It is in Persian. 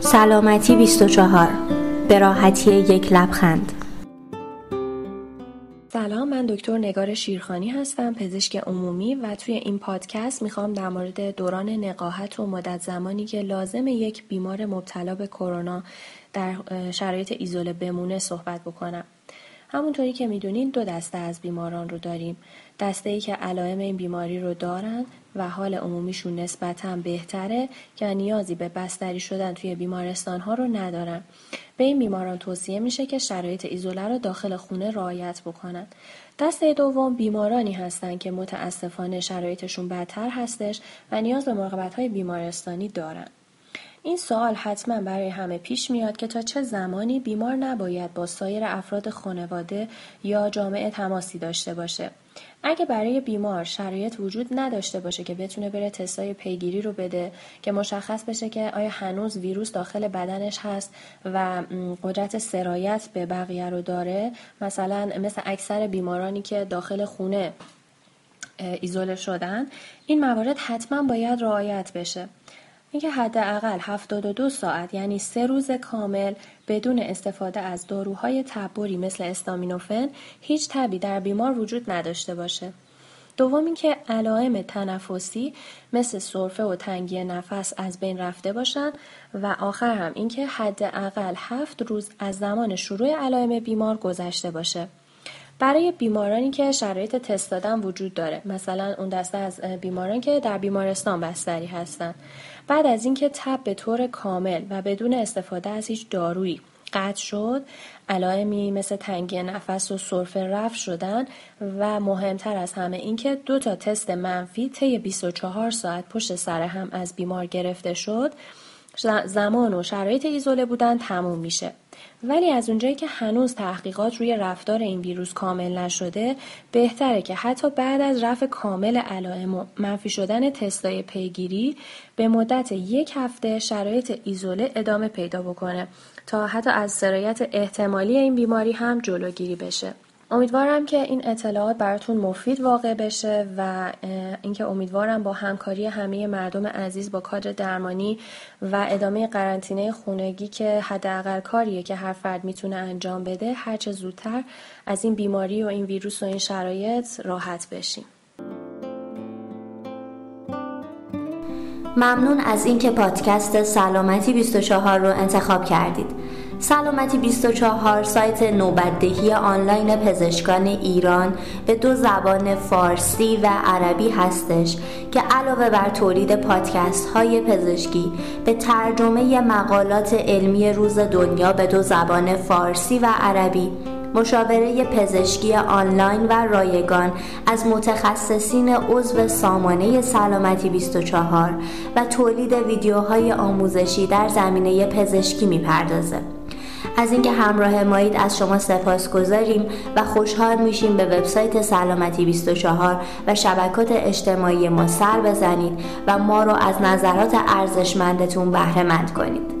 سلامتی 24 به راحتی یک لبخند. سلام من دکتر نگار شیرخانی هستم پزشک عمومی و توی این پادکست می‌خوام در مورد دوران نقاهت و مدت زمانی که لازم یک بیمار مبتلا به کرونا در شرایط ایزوله بمونه صحبت بکنم. همونطوری که می‌دونین دو دسته از بیماران رو داریم. دسته ای که علائم این بیماری رو دارن و حال عمومیشون نسبتا بهتره که نیازی به بستری شدن توی بیمارستان ها رو ندارن. به این بیماران توصیه میشه که شرایط ایزوله رو داخل خونه رعایت بکنن. دسته دوم بیمارانی هستند که متاسفانه شرایطشون بدتر هستش و نیاز به مراقبت های بیمارستانی دارن. این سوال حتما برای همه پیش میاد که تا چه زمانی بیمار نباید با سایر افراد خانواده یا جامعه تماسی داشته باشه. اگه برای بیمار شرایط وجود نداشته باشه که بتونه بره تستای پیگیری رو بده که مشخص بشه که آیا هنوز ویروس داخل بدنش هست و قدرت سرایت به بقیه رو داره مثلا مثل اکثر بیمارانی که داخل خونه ایزوله شدن این موارد حتما باید رعایت بشه اینکه حداقل 72 ساعت یعنی سه روز کامل بدون استفاده از داروهای تبری مثل استامینوفن هیچ تبی در بیمار وجود نداشته باشه. دوم اینکه علائم تنفسی مثل سرفه و تنگی نفس از بین رفته باشند و آخر هم اینکه حداقل هفت روز از زمان شروع علائم بیمار گذشته باشه. برای بیمارانی که شرایط تست دادن وجود داره. مثلا اون دسته از بیماران که در بیمارستان بستری هستند بعد از اینکه تب به طور کامل و بدون استفاده از هیچ دارویی قطع شد علائمی مثل تنگی نفس و سرفه رفت شدن و مهمتر از همه اینکه دو تا تست منفی طی 24 ساعت پشت سر هم از بیمار گرفته شد. زمان و شرایط ایزوله بودن تموم میشه. ولی از اونجایی که هنوز تحقیقات روی رفتار این ویروس کامل نشده بهتره که حتی بعد از رفع کامل علائم و منفی شدن تستای پیگیری به مدت یک هفته شرایط ایزوله ادامه پیدا بکنه تا حتی از سرایت احتمالی این بیماری هم جلوگیری بشه. امیدوارم که این اطلاعات براتون مفید واقع بشه و اینکه امیدوارم با همکاری همه مردم عزیز با کادر درمانی و ادامه قرنطینه خونگی که حداقل کاریه که هر فرد می‌تونه انجام بده هرچه زودتر از این بیماری و این ویروس و این شرایط راحت بشیم. ممنون از اینکه پادکست سلامتی 24 رو انتخاب کردید. سلامتی 24 سایت نوبتدهی آنلاین پزشکان ایران به دو زبان فارسی و عربی هستش که علاوه بر تولید پادکست های پزشکی به ترجمه مقالات علمی روز دنیا به دو زبان فارسی و عربی مشاوره پزشکی آنلاین و رایگان از متخصصین عضو سامانه سلامتی 24 و تولید ویدیوهای آموزشی در زمینه پزشکی می‌پردازه. از اینکه همراه مایید از شما سپاس گذاریم و خوشحال میشیم به وبسایت سلامتی 24 و شبکات اجتماعی ما سر بزنید و ما رو از نظرات ارزشمندتون بهره مند کنید.